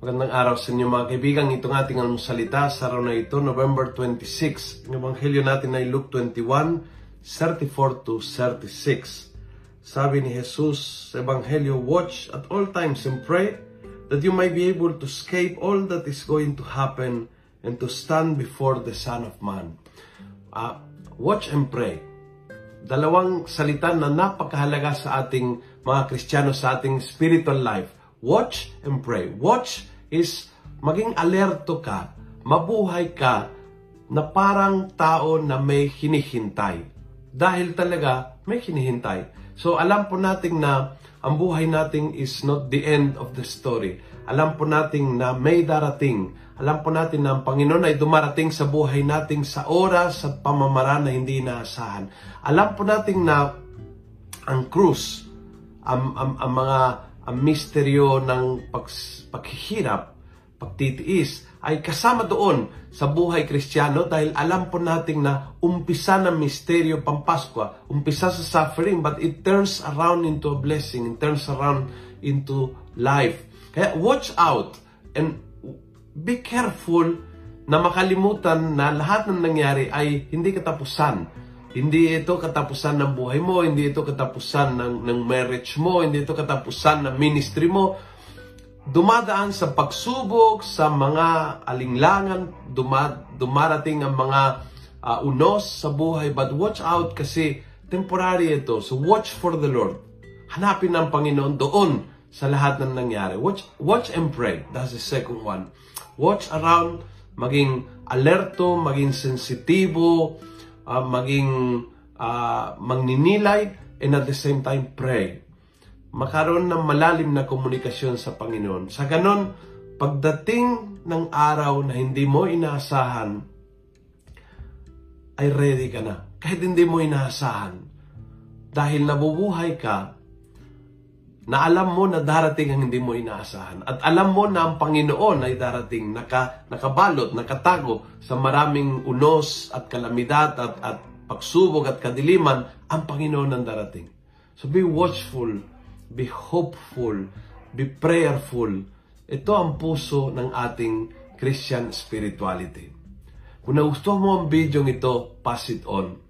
Magandang araw sa inyo mga kaibigan. Itong ating almusalita sa araw na ito, November 26. Ang ebanghelyo natin ay Luke 21, 34 to 36. Sabi ni Jesus sa ebanghelyo, Watch at all times and pray that you may be able to escape all that is going to happen and to stand before the Son of Man. Uh, watch and pray. Dalawang salita na napakahalaga sa ating mga Kristiyano, sa ating spiritual life. Watch and pray. Watch is maging alerto ka, mabuhay ka na parang tao na may hinihintay. Dahil talaga may hinihintay. So alam po natin na ang buhay natin is not the end of the story. Alam po natin na may darating. Alam po natin na ang Panginoon ay dumarating sa buhay natin sa oras at pamamaraan na hindi inaasahan. Alam po natin na ang krus, ang, ang, ang mga ang misteryo ng pag, paghihirap, pagtitiis, ay kasama doon sa buhay kristyano dahil alam po natin na umpisa ng misteryo pampaskwa, umpisa sa suffering, but it turns around into a blessing, it turns around into life. Kaya watch out and be careful na makalimutan na lahat ng nangyari ay hindi katapusan hindi ito katapusan ng buhay mo, hindi ito katapusan ng, ng marriage mo, hindi ito katapusan ng ministry mo. Dumadaan sa pagsubok, sa mga alinglangan, duma, dumarating ang mga uh, unos sa buhay. But watch out kasi temporary ito. So watch for the Lord. Hanapin ng Panginoon doon sa lahat ng nangyari. Watch, watch and pray. That's the second one. Watch around, maging alerto, maging sensitibo, uh, maging uh, magninilay and at the same time pray. Makaroon ng malalim na komunikasyon sa Panginoon. Sa ganon, pagdating ng araw na hindi mo inaasahan, ay ready ka na. Kahit hindi mo inaasahan. Dahil nabubuhay ka, na alam mo na darating ang hindi mo inaasahan. At alam mo na ang Panginoon ay darating, naka, nakabalot, nakatago sa maraming unos at kalamidad at, at pagsubok at kadiliman, ang Panginoon ang darating. So be watchful, be hopeful, be prayerful. Ito ang puso ng ating Christian spirituality. Kung nagustuhan mo ang video ito, pass it on